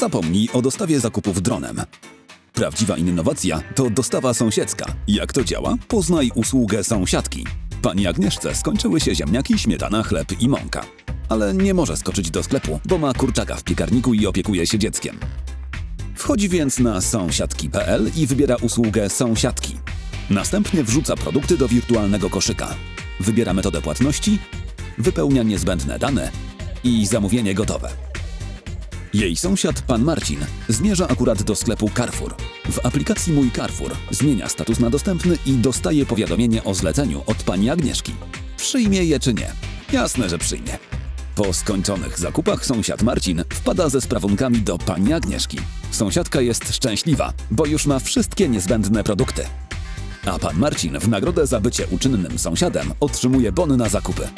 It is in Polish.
Zapomnij o dostawie zakupów dronem. Prawdziwa innowacja to dostawa sąsiedzka. Jak to działa? Poznaj usługę sąsiadki. Pani Agnieszce skończyły się ziemniaki, śmietana, chleb i mąka. Ale nie może skoczyć do sklepu, bo ma kurczaka w piekarniku i opiekuje się dzieckiem. Wchodzi więc na sąsiadki.pl i wybiera usługę sąsiadki. Następnie wrzuca produkty do wirtualnego koszyka. Wybiera metodę płatności, wypełnia niezbędne dane i zamówienie gotowe. Jej sąsiad, pan Marcin, zmierza akurat do sklepu Carrefour. W aplikacji Mój Carrefour zmienia status na dostępny i dostaje powiadomienie o zleceniu od pani Agnieszki. Przyjmie je czy nie? Jasne, że przyjmie. Po skończonych zakupach sąsiad Marcin wpada ze sprawunkami do pani Agnieszki. Sąsiadka jest szczęśliwa, bo już ma wszystkie niezbędne produkty. A pan Marcin w nagrodę za bycie uczynnym sąsiadem otrzymuje bony na zakupy.